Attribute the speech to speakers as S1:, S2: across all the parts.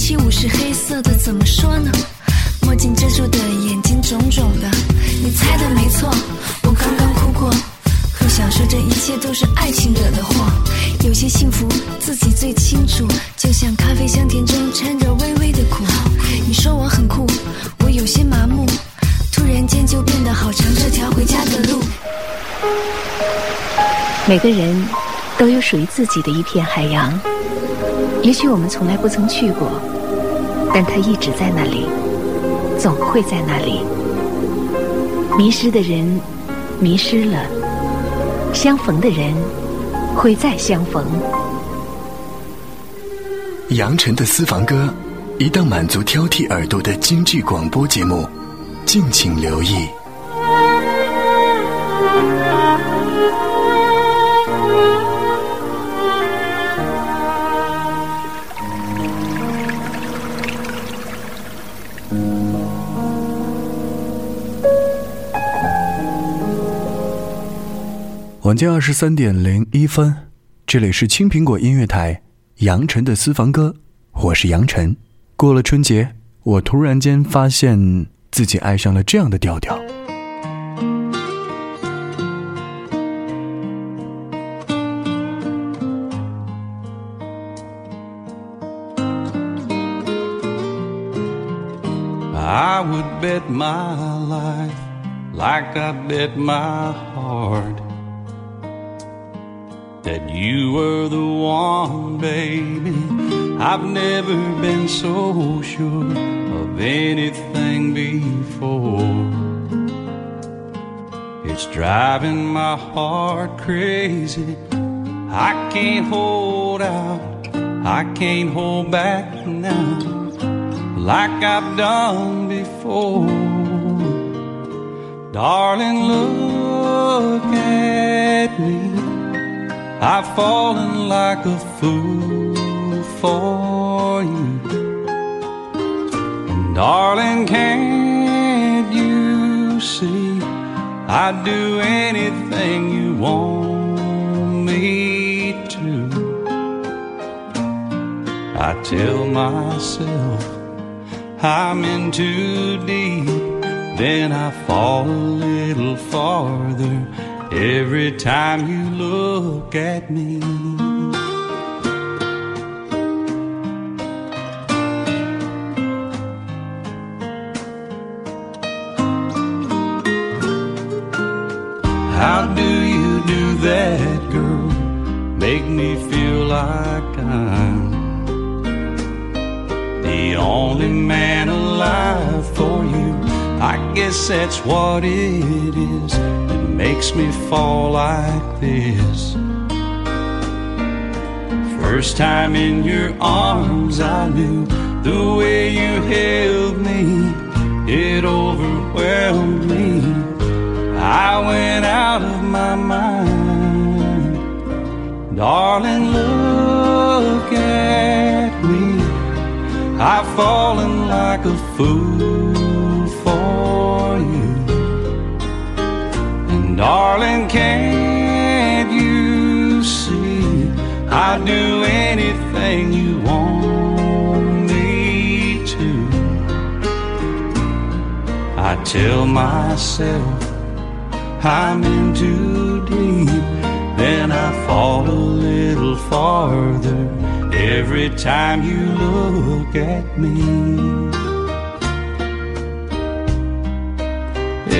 S1: 七五是黑色的，怎么说呢？墨镜遮住的眼睛肿肿的，你猜的没错，我刚刚哭过。不想说这一切都是爱情惹的祸，有些幸福自己最清楚，就像咖啡香甜中掺着微微的苦。你说我很酷，我有些麻木，突然间就变得好长这条回家的路。
S2: 每个人都有属于自己的一片海洋，也许我们从来不曾去过，但它一直在那里，总会在那里。迷失的人，迷失了；相逢的人，会再相逢。
S3: 杨晨的私房歌，一档满足挑剔耳朵的京剧广播节目，敬请留意。
S4: 晚间二十三点零一分，这里是青苹果音乐台，杨晨的私房歌，我是杨晨。过了春节，我突然间发现自己爱上了这样的调调。
S5: I would bet my life like I bet my heart that you were the one, baby. I've never been so sure of anything before. It's driving my heart crazy. I can't hold out, I can't hold back now, like I've done before. Darling, look at me. I've fallen like a fool for you. And darling, can't you see I'd do anything you want me to? I tell myself I'm in too deep, then I fall a little farther every time you look at me. How do you do that, girl? Make me feel like I'm the only man alive for you. I guess that's what it is makes me fall like this. First time in your arms, I knew the way you held me, it overwhelmed me. I went out of my mind. Darling, look at me. I've fallen like a fool darling, can't you see I'd do anything you want me to? I tell myself I'm in too deep, then I fall a little farther every time you look at me.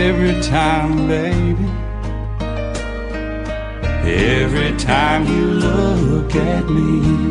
S5: Every time, baby. Every time you look at me.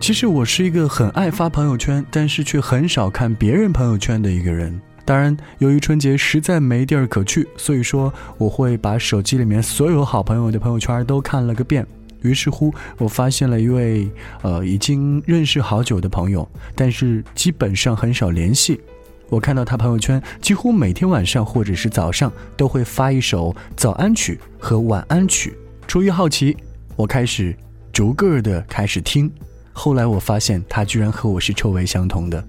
S4: 其实我是一个很爱发朋友圈，但是却很少看别人朋友圈的一个人。当然，由于春节实在没地儿可去，所以说我会把手机里面所有好朋友的朋友圈都看了个遍。于是乎，我发现了一位呃已经认识好久的朋友，但是基本上很少联系。我看到他朋友圈，几乎每天晚上或者是早上都会发一首早安曲和晚安曲。出于好奇，我开始逐个的开始听。后来我发现他居然和我是臭味相同的。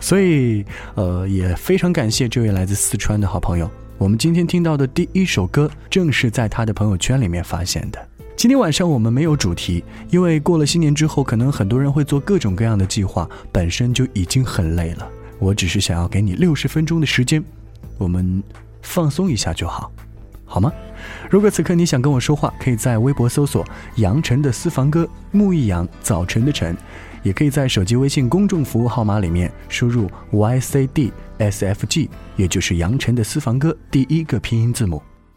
S4: 所以，呃，也非常感谢这位来自四川的好朋友。我们今天听到的第一首歌，正是在他的朋友圈里面发现的。今天晚上我们没有主题，因为过了新年之后，可能很多人会做各种各样的计划，本身就已经很累了。我只是想要给你六十分钟的时间，我们放松一下就好，好吗？如果此刻你想跟我说话，可以在微博搜索“杨晨的私房歌”，木易杨，早晨的晨。也可以在手机微信公众服务号码里面输入 YCDSFG，也就是杨晨的私房歌第一个拼音字母。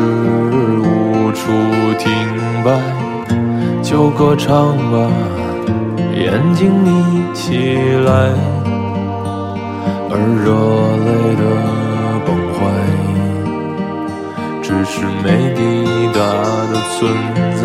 S6: 是无处停摆。就歌唱吧，眼睛眯起来。而热泪的崩坏，只是没抵达的存在。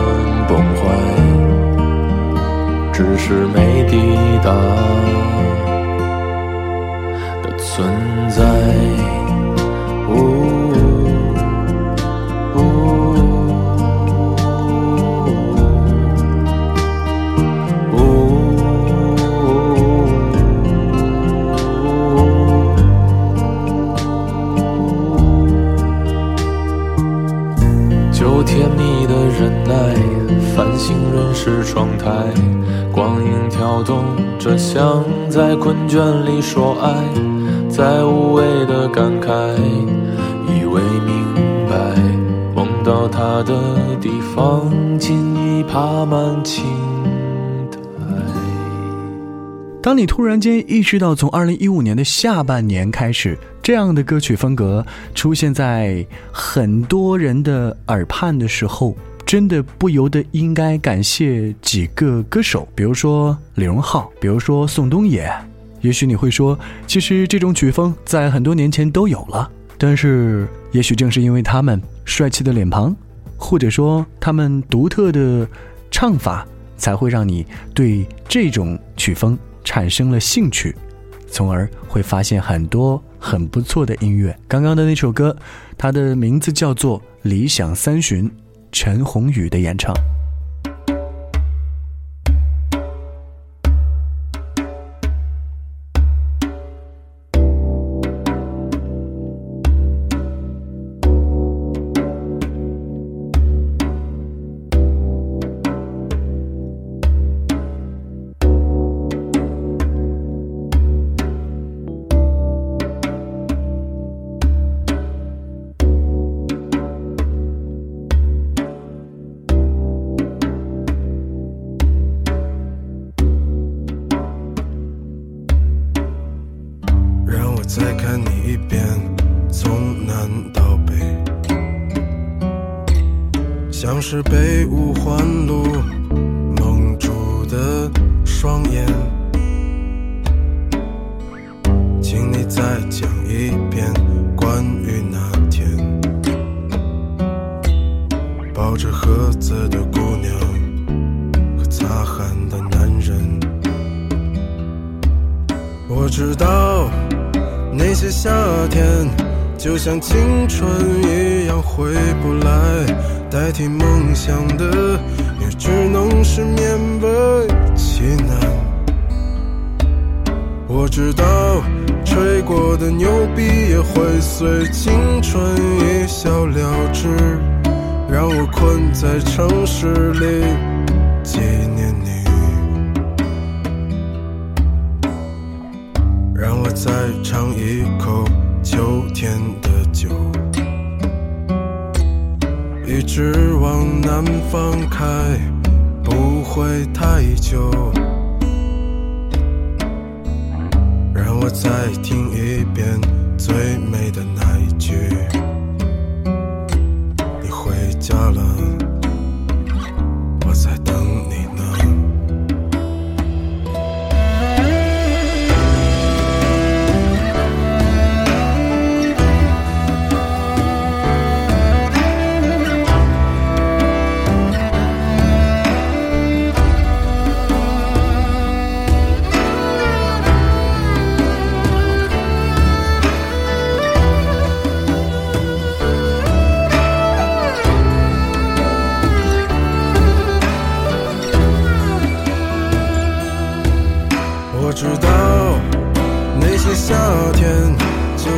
S6: 怀，只是没抵达的存在。是窗台，光影跳动着，像在困倦里说爱，在无谓的感慨，以为明白，梦到他的地方，尽已爬满青苔。
S4: 当你突然间意识到，从二零一五年的下半年开始，这样的歌曲风格出现在很多人的耳畔的时候。真的不由得应该感谢几个歌手，比如说李荣浩，比如说宋冬野。也许你会说，其实这种曲风在很多年前都有了，但是也许正是因为他们帅气的脸庞，或者说他们独特的唱法，才会让你对这种曲风产生了兴趣，从而会发现很多很不错的音乐。刚刚的那首歌，它的名字叫做《理想三旬》。陈鸿宇的演唱。
S7: 城市里纪念你。让我再尝一口秋天的酒，一直往南方开，不会太久。让我再听一遍最美的那一句：你回家了，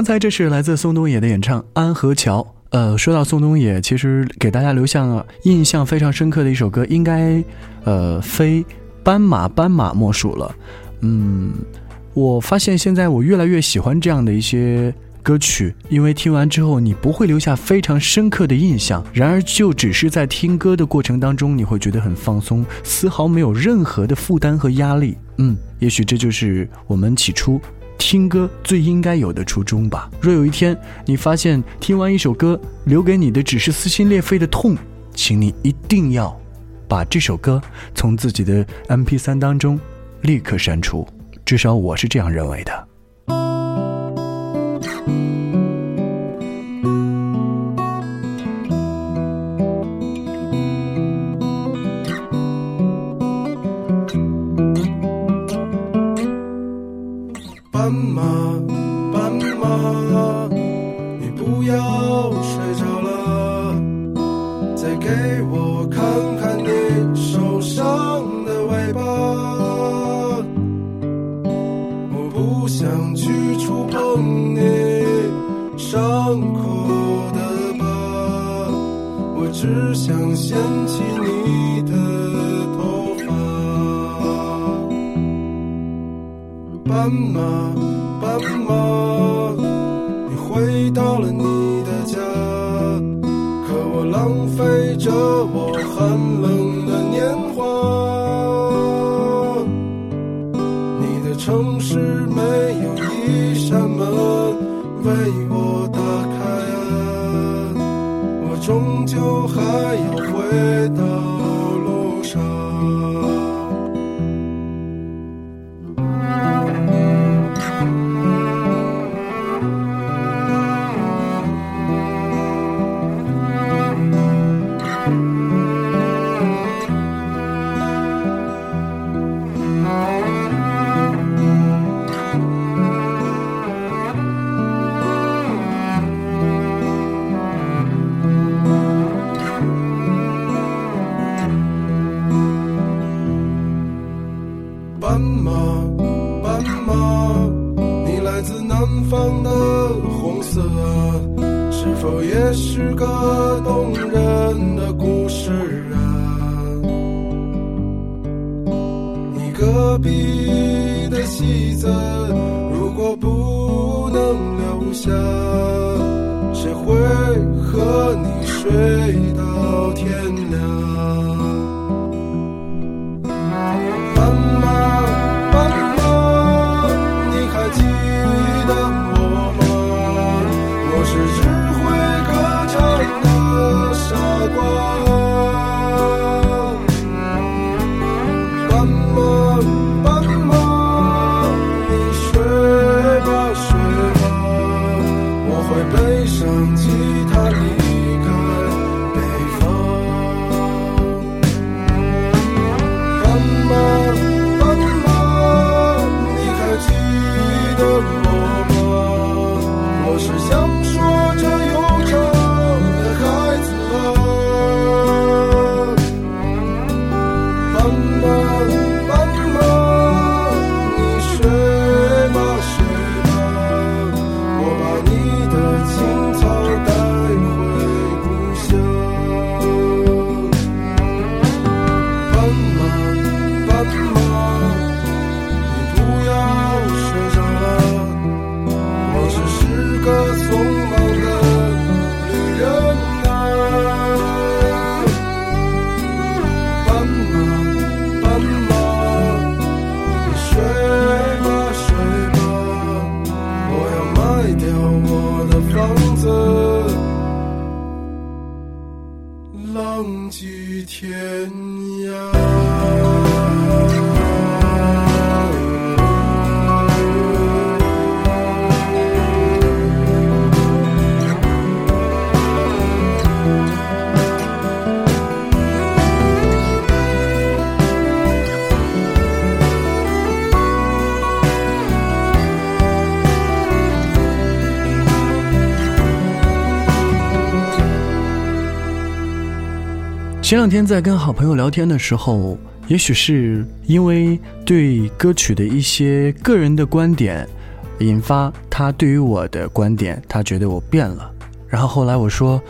S4: 刚才这是来自宋冬野的演唱《安和桥》。呃，说到宋冬野，其实给大家留下印象非常深刻的一首歌，应该呃非《斑马斑马》莫属了。嗯，我发现现在我越来越喜欢这样的一些歌曲，因为听完之后你不会留下非常深刻的印象，然而就只是在听歌的过程当中，你会觉得很放松，丝毫没有任何的负担和压力。嗯，也许这就是我们起初。听歌最应该有的初衷吧。若有一天你发现听完一首歌留给你的只是撕心裂肺的痛，请你一定要把这首歌从自己的 MP3 当中立刻删除。至少我是这样认为的。
S7: 的尾巴。我不想去触碰你伤口的疤，我只想掀起你的头发。斑马，斑马，你回到了你的家。可我浪费着我寒冷城市没有一扇门为我打开啊，我终究还要回
S4: 前两天在跟好朋友聊天的时候，也许是因为对歌曲的一些个人的观点，引发他对于我的观点，他觉得我变了。然后后来我说，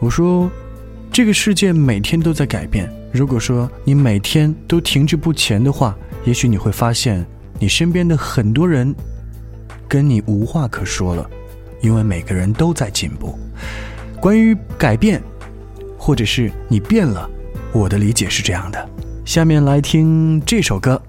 S4: 我说，这个世界每天都在改变。如果说你每天都停滞不前的话，也许你会发现，你身边的很多人跟你无话可说了，因为每个人都在进步。关于改变。或者是你变了，我的理解是这样的。下面来听这首歌。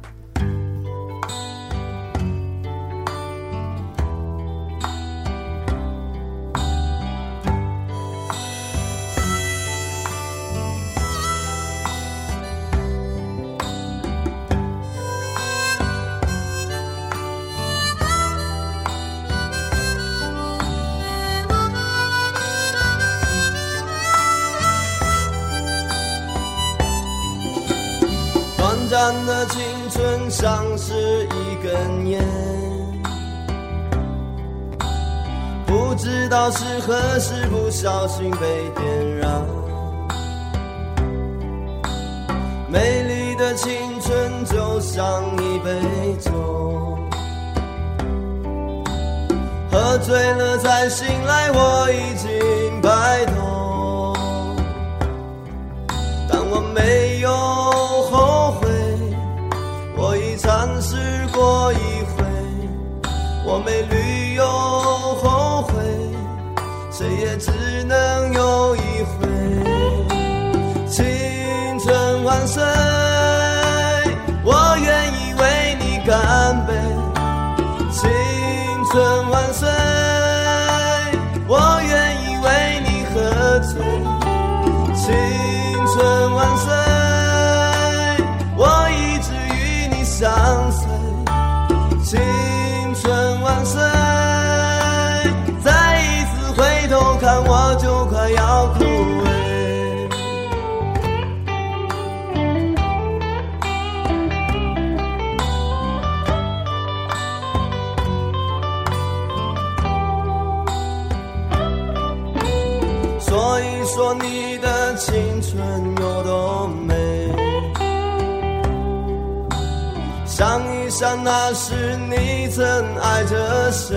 S8: 想那时你曾爱着谁，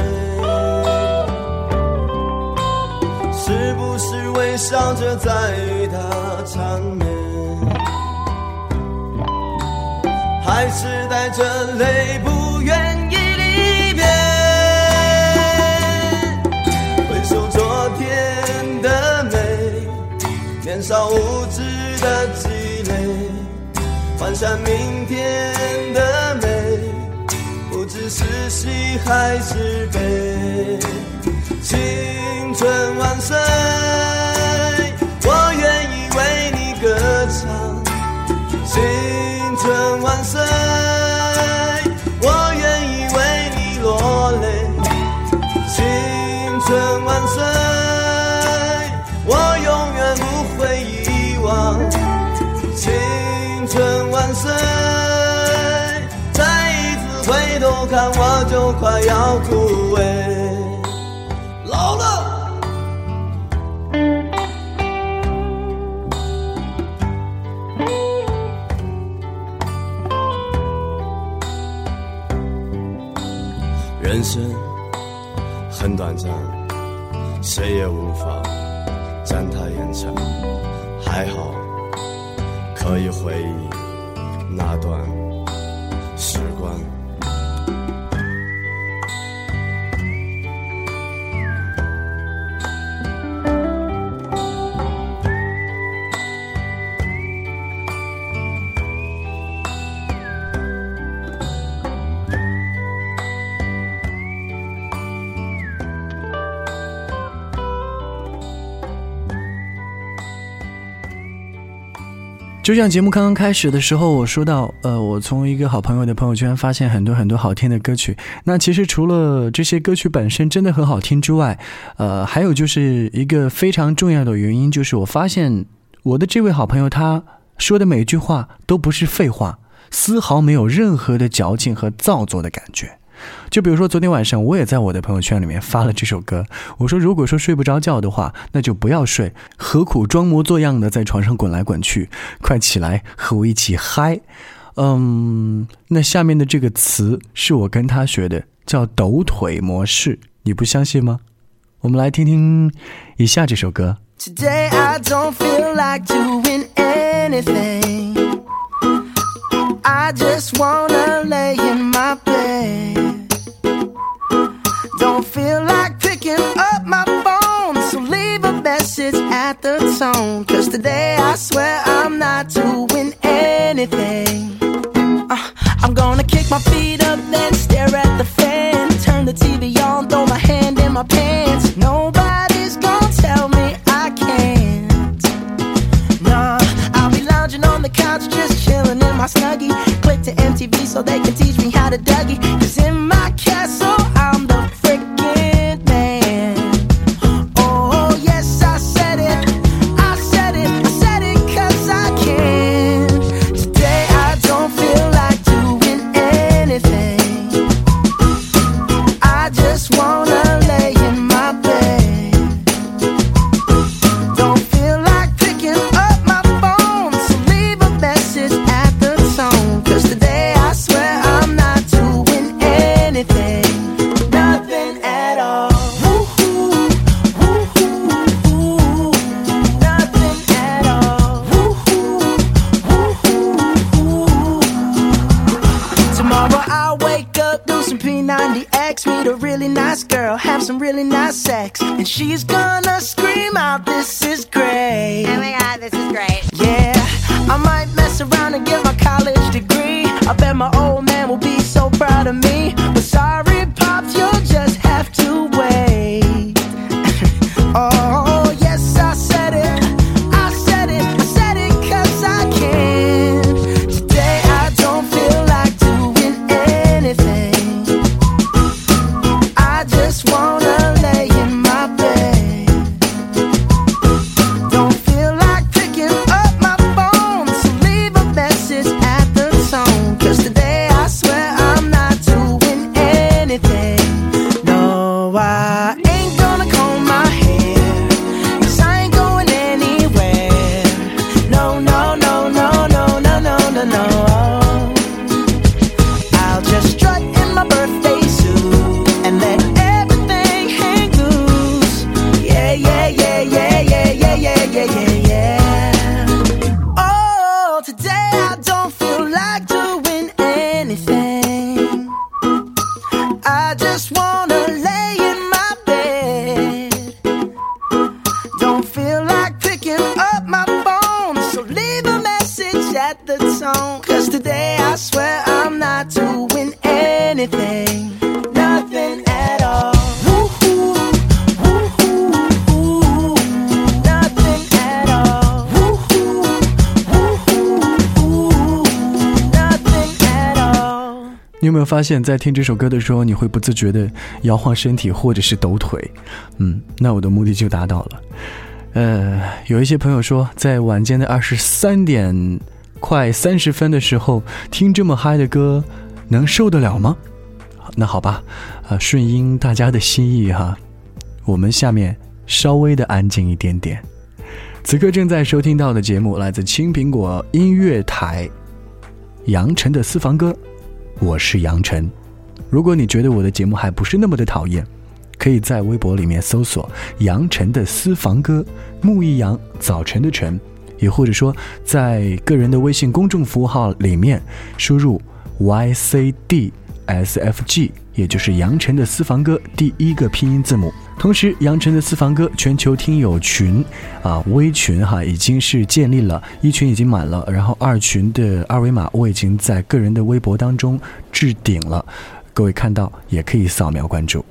S8: 是不是微笑着在与他缠绵，还是带着泪不愿意离别？回首昨天的美，年少无知的积累，幻想明天的，是喜还是悲。青春万岁，我愿意为你歌唱。青春万岁，就快要枯萎。老了。人生很短暂，谁也无法将它延长。还好，可以回忆那段时光。
S4: 就像节目刚刚开始的时候，我说到，呃，我从一个好朋友的朋友圈发现很多很多好听的歌曲。那其实除了这些歌曲本身真的很好听之外，呃，还有就是一个非常重要的原因，就是我发现我的这位好朋友他说的每一句话都不是废话，丝毫没有任何的矫情和造作的感觉。就比如说昨天晚上，我也在我的朋友圈里面发了这首歌。我说，如果说睡不着觉的话，那就不要睡，何苦装模作样的在床上滚来滚去？快起来和我一起嗨！嗯，那下面的这个词是我跟他学的，叫抖腿模式。你不相信吗？我们来听听以下这首歌。
S9: Today I don't feel like doing anything. I just wanna lay in my bed. Feel like picking up my phone, so leave a message at the tone. Cause today I swear I'm not doing anything. Uh, I'm gonna kick my feet up, then stare at
S4: 发现，在听这首歌的时候，你会不自觉的摇晃身体或者是抖腿？嗯，那我的目的就达到了。呃，有一些朋友说，在晚间的二十三点快三十分的时候听这么嗨的歌，能受得了吗？那好吧，啊，顺应大家的心意哈，我们下面稍微的安静一点点。此刻正在收听到的节目来自青苹果音乐台，杨晨的私房歌，我是杨晨。如果你觉得我的节目还不是那么的讨厌，可以在微博里面搜索“杨晨的私房歌”，木易阳，早晨的晨，也或者说在个人的微信公众服务号里面输入 YCDSFG，也就是杨晨的私房歌第一个拼音字母。同时，杨晨的私房歌全球听友群啊微群哈已经是建立了，一群已经满了，然后二群的二维码我已经在个人的微博当中置顶了，各位看到也可以扫描关注。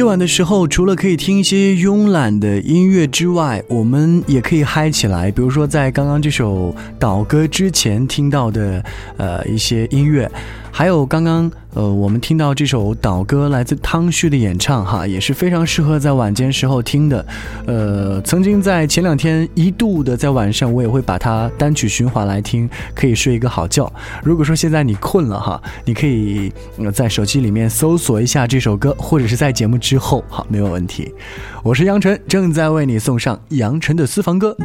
S10: 夜晚的时候，除了可以听一些慵懒的音乐之外，我们也可以嗨起来。比如说，在刚刚这首导歌之前听到的，呃，一些音乐。还有刚刚，呃，我们听到这首导歌来自汤旭的演唱，哈，也是非常适合在晚间时候听的。呃，曾经在前两天一度的在晚上，我也会把它单曲循环来听，可以睡一个好觉。如果说现在你困了哈，你可以在手机里面搜索一下这首歌，或者是在节目之后，好，没有问题。我是杨晨，正在为你送上杨晨的私房歌。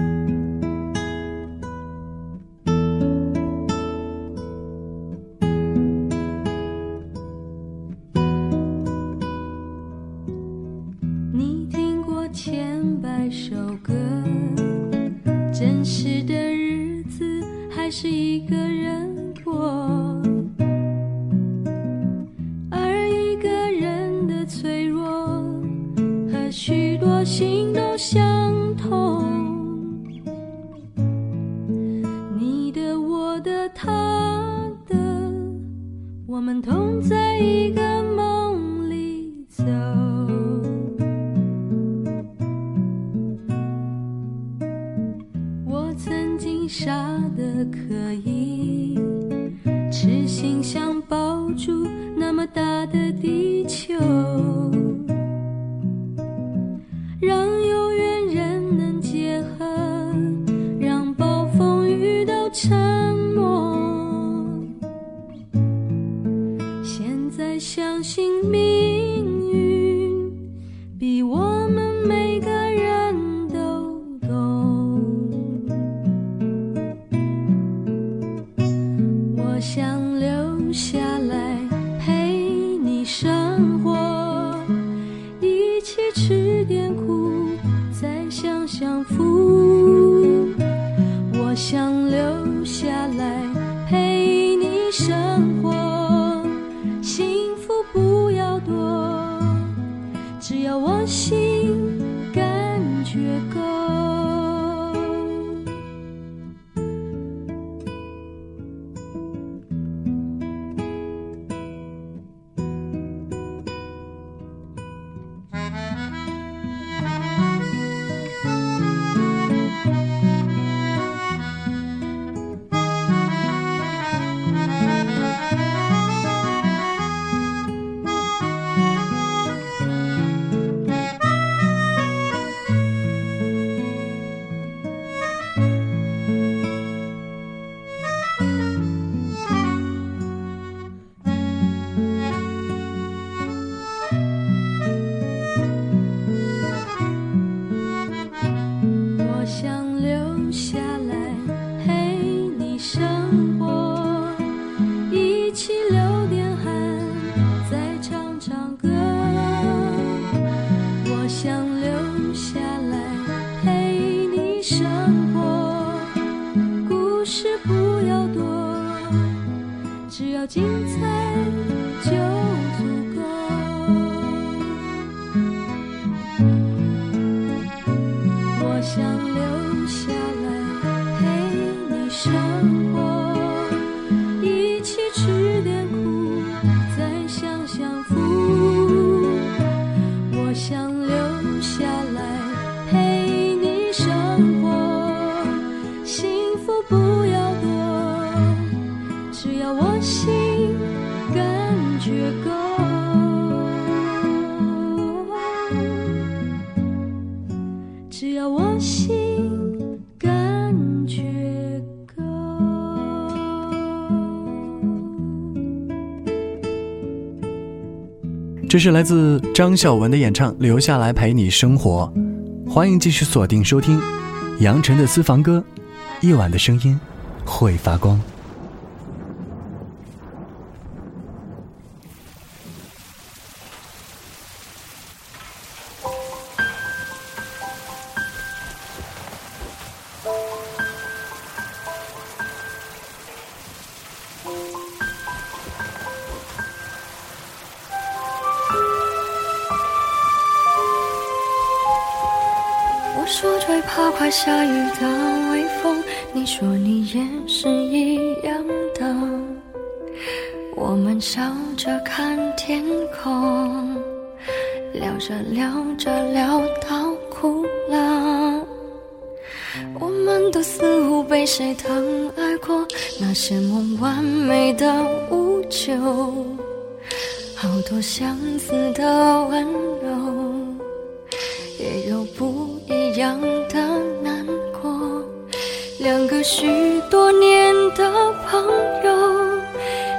S10: 生这是来自张小文的演唱，留下来陪你生活。欢迎继续锁定收听杨晨的私房歌，夜晚的声音会发光。
S1: 相似的温柔，也有不一样的难过。两个许多年的朋友，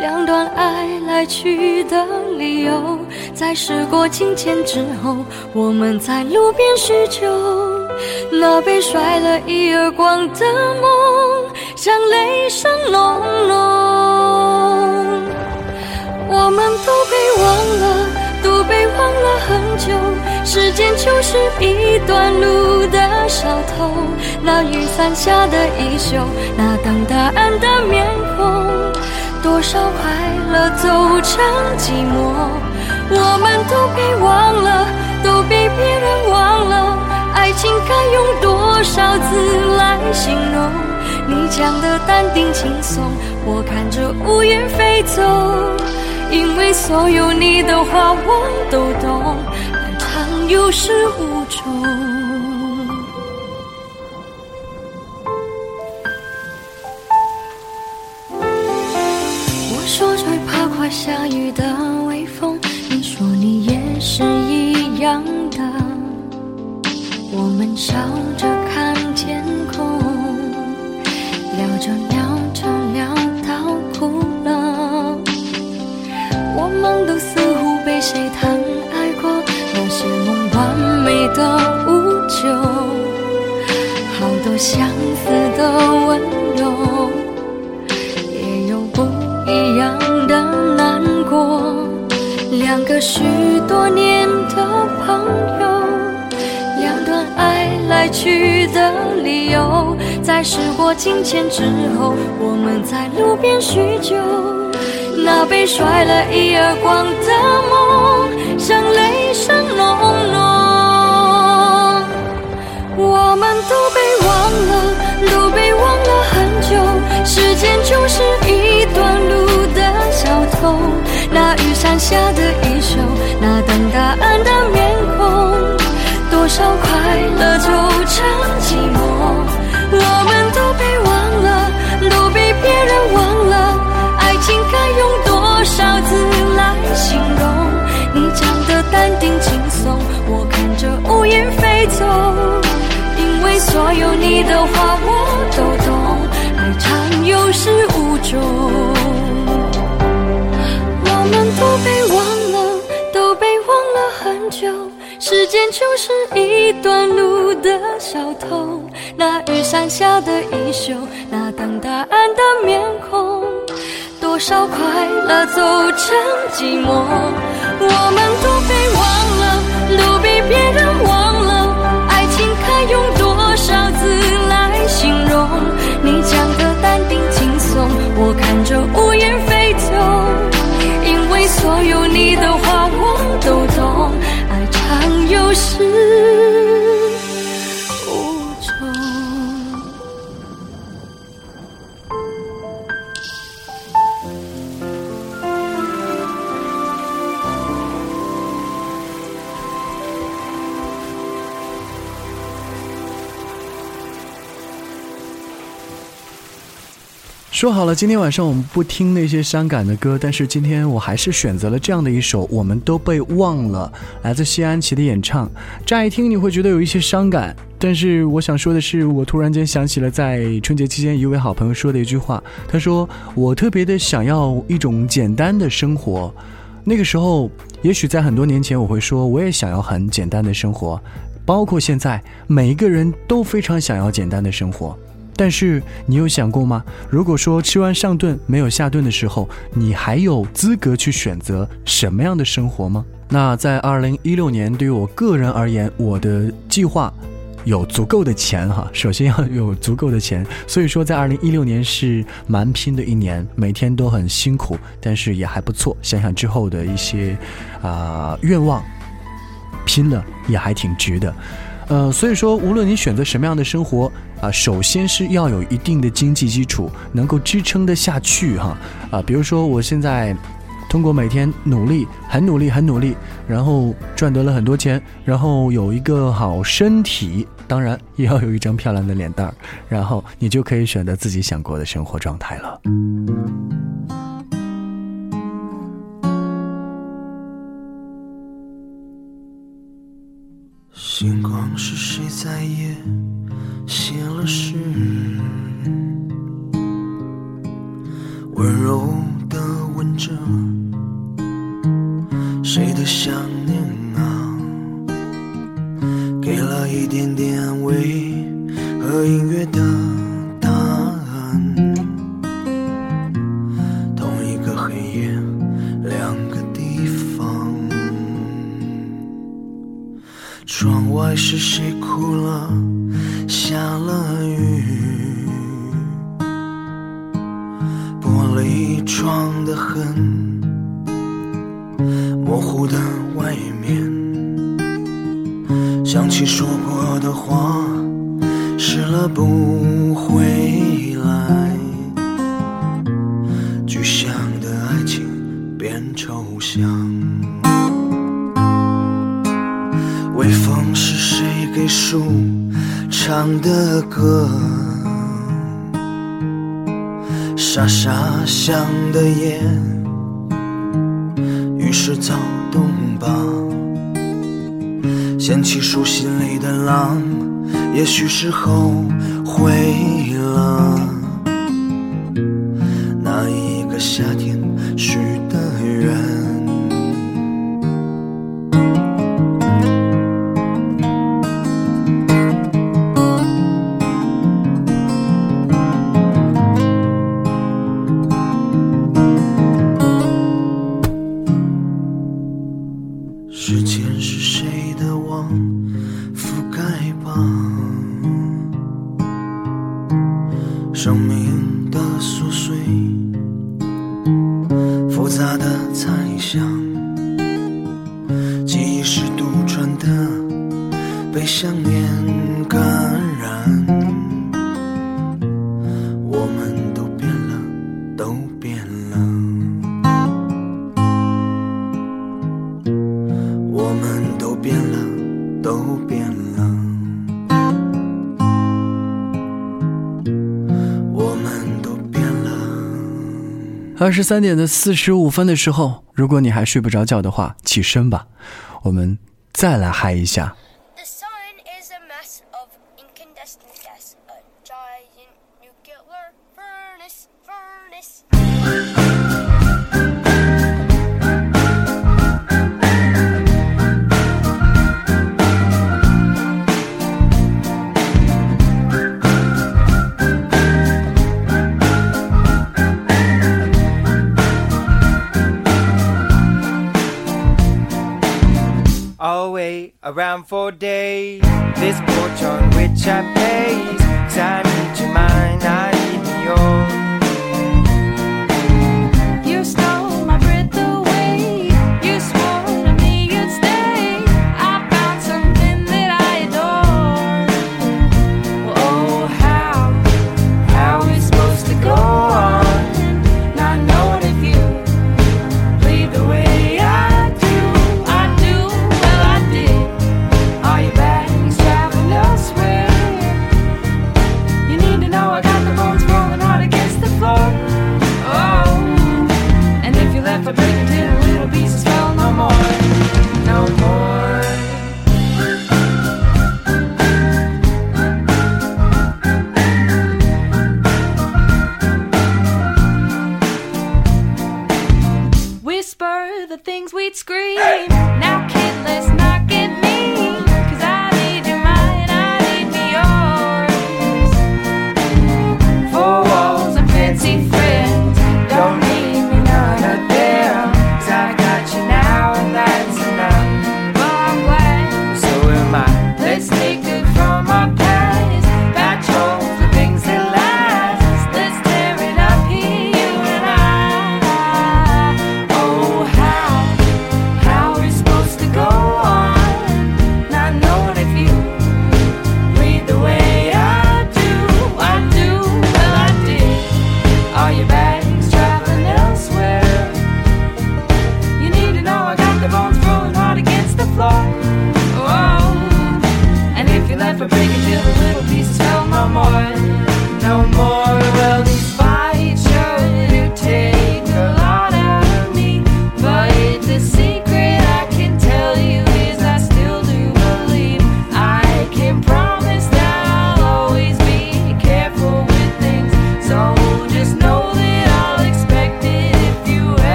S1: 两段爱来去的理由，在时过境迁之后，我们在路边叙旧。那被甩了一耳光的梦，像雷声隆隆。我们都被忘了，都被忘了很久。时间就是一段路的小偷，那雨伞下的衣袖，那等答案的面孔，多少快乐走成寂寞。我们都被忘了，都被别人忘了。爱情该用多少字来形容？你讲的淡定轻松，我看着乌云飞走。因为所有你的话我都懂，爱长有始无终。我说最怕快下雨的微风，你说你也是一样的。我们笑着看天空，聊着聊着聊到哭。都似乎被谁疼爱过，那些梦完美的无救，好多相似的温柔，也有不一样的难过。两个许多年的朋友。两段爱来去的理由，在时过境迁之后，我们在路边叙旧。那被甩了一耳光的梦，像雷声隆隆。我们都被忘了，都被云飞走。因为所有你的话我都懂，爱长有始无终。我们都被忘了，都被忘了很久。时间就是一段路的小偷，那雨伞下的衣袖，那等答案的面孔，多少快乐走成寂寞。我们都被忘，别人忘了。爱情该用多少字来形容？你讲的淡定轻松，我看着乌云飞走。因为所有你的话我都懂。爱常有失
S4: 说好了，今天晚上我们不听那些伤感的歌，但是今天我还是选择了这样的一首《我们都被忘了》，来自谢安琪的演唱。乍一听你会觉得有一些伤感，但是我想说的是，我突然间想起了在春节期间一位好朋友说的一句话，他说：“我特别的想要一种简单的生活。”那个时候，也许在很多年前，我会说我也想要很简单的生活，包括现在，每一个人都非常想要简单的生活。但是你有想过吗？如果说吃完上顿没有下顿的时候，你还有资格去选择什么样的生活吗？那在二零一六年，对于我个人而言，我的计划有足够的钱哈。首先要有足够的钱，所以说在二零一六年是蛮拼的一年，每天都很辛苦，但是也还不错。想想之后的一些啊愿望，拼了也还挺值的。呃，所以说无论你选择什么样的生活。啊，首先是要有一定的经济基础，能够支撑得下去哈。啊，比如说我现在通过每天努力，很努力，很努力，然后赚得了很多钱，然后有一个好身体，当然也要有一张漂亮的脸蛋儿，然后你就可以选择自己想过的生活状态了。
S11: 星光是谁在夜写了诗？温柔的吻着谁的想念啊？给了一点点安慰和音乐的窗外是谁哭了？下了雨，玻璃窗的痕，模糊的外面，想起说过的话，湿了不回来，具象的爱情变抽象。树唱的歌？沙沙响的夜，于是躁动吧。掀起树心里的浪，也许是后悔了。
S4: 十三点的四十五分的时候，如果你还睡不着觉的话，起身吧，我们再来嗨一下。
S12: Around for days. This porch on which I pace. 'Cause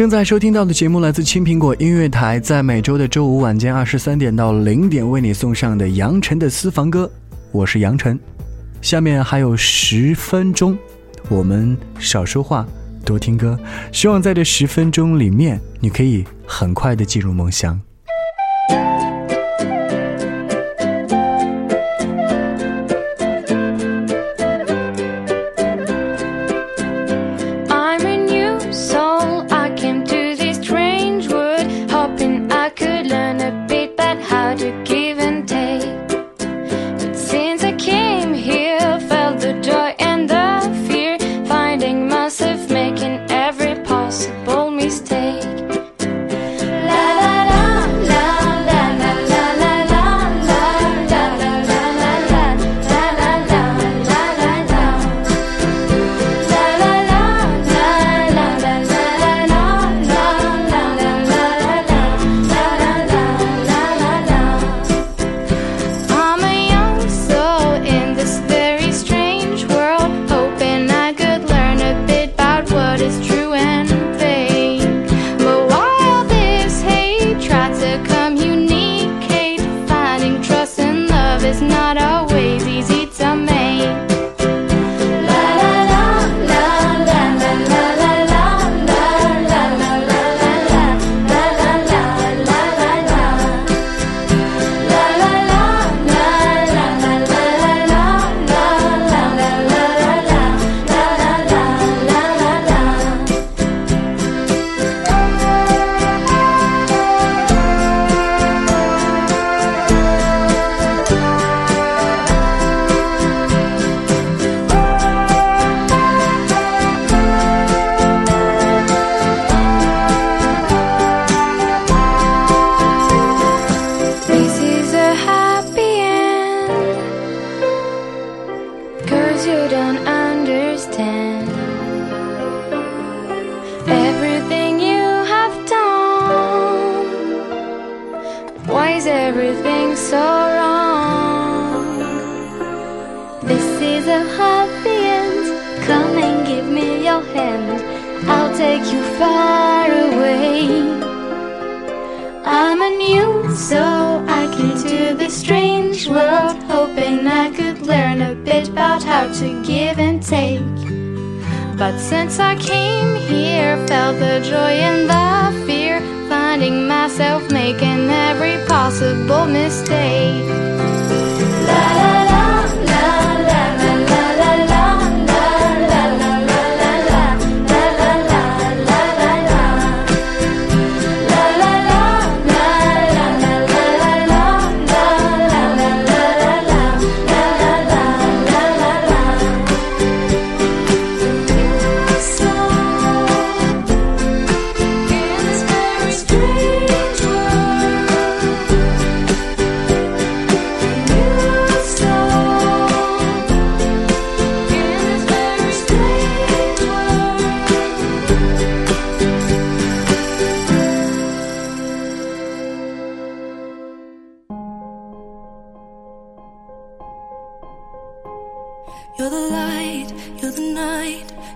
S13: 正在收听到的节目来自青苹果音乐台，在每周的周五晚间二十三点到零点为你送上的杨晨的私房歌，我是杨晨。下面还有十分钟，我们少说话，多听歌。希望在这十分钟里面，你可以很快的进入梦乡。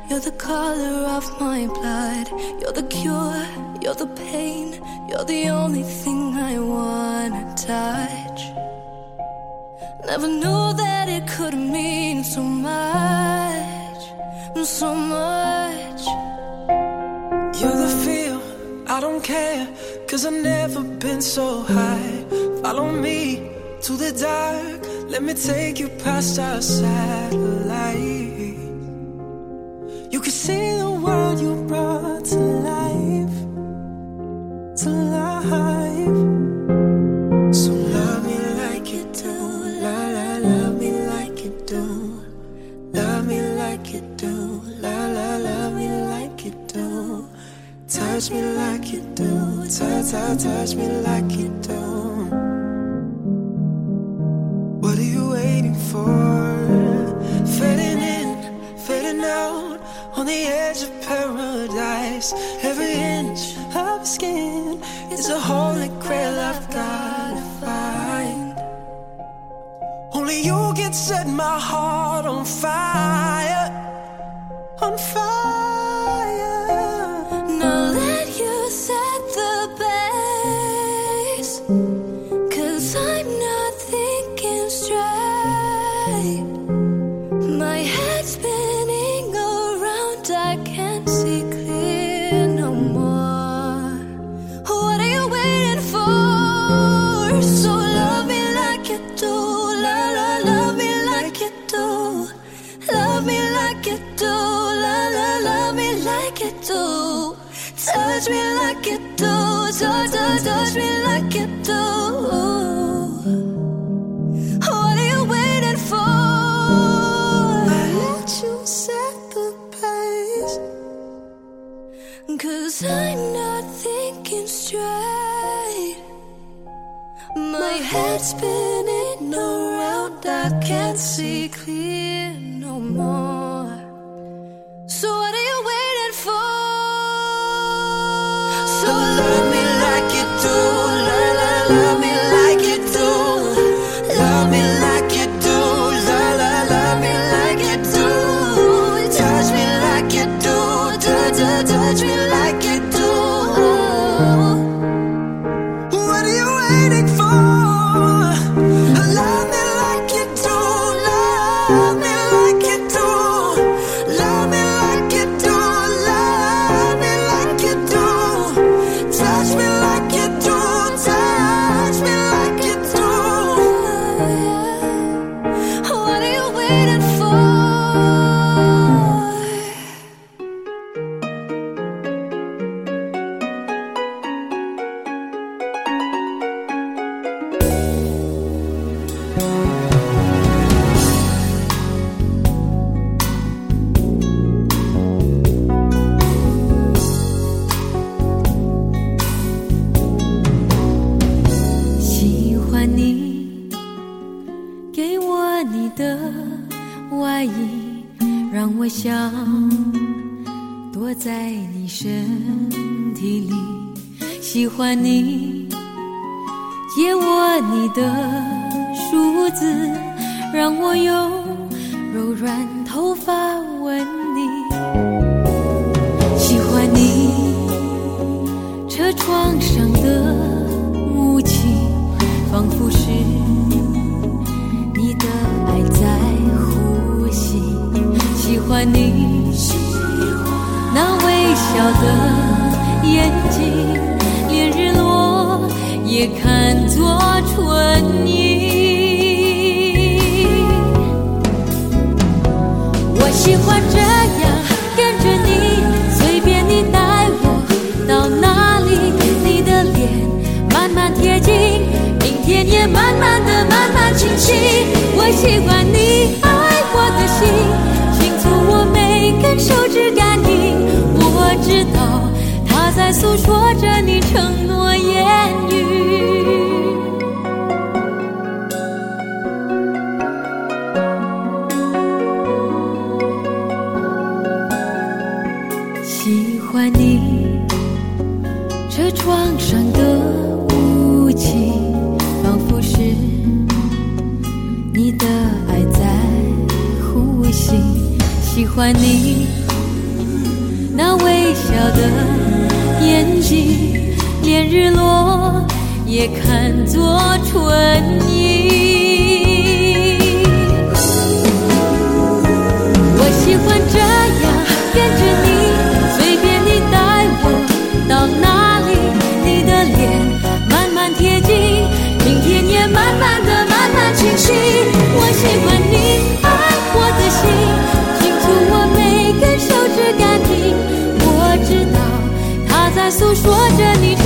S14: You're the color of my blood. You're the cure, you're the pain, you're the only thing I wanna touch. Never knew that it could mean so much, so much.
S9: You're the feel, I don't care, cause I've never been so high. Follow me to the dark, let me take you past our satellite. You can see the world you brought to life, to life. So love me like you do, la la, love me like you do. Love me like you do, la la, love me like you do. Touch me like you do, touch, touch, touch me like you do. On the edge of paradise. Every inch of skin is a holy grail I've gotta find. Only you can set my heart on fire, on fire.
S10: Touch me like you do, touch, touch, touch me like you do. What are you waiting for? I let you set the pace. Cause I'm not thinking straight. My head's spinning around, I can't see clear 喜欢你，借我你的梳子，让我用柔软头发吻你。喜欢你，车窗上的雾气，仿佛是你的爱在呼吸。喜欢你，那微笑的眼睛，也看作春意。我喜欢这样跟着你，随便你带我到哪里，你的脸慢慢贴近，明天也慢慢的慢慢清晰。我喜欢你爱我的心，轻触我每根手指感应，我知道它在诉说着你承诺欢你那微笑的眼睛，连日落也看作春意。诉说着你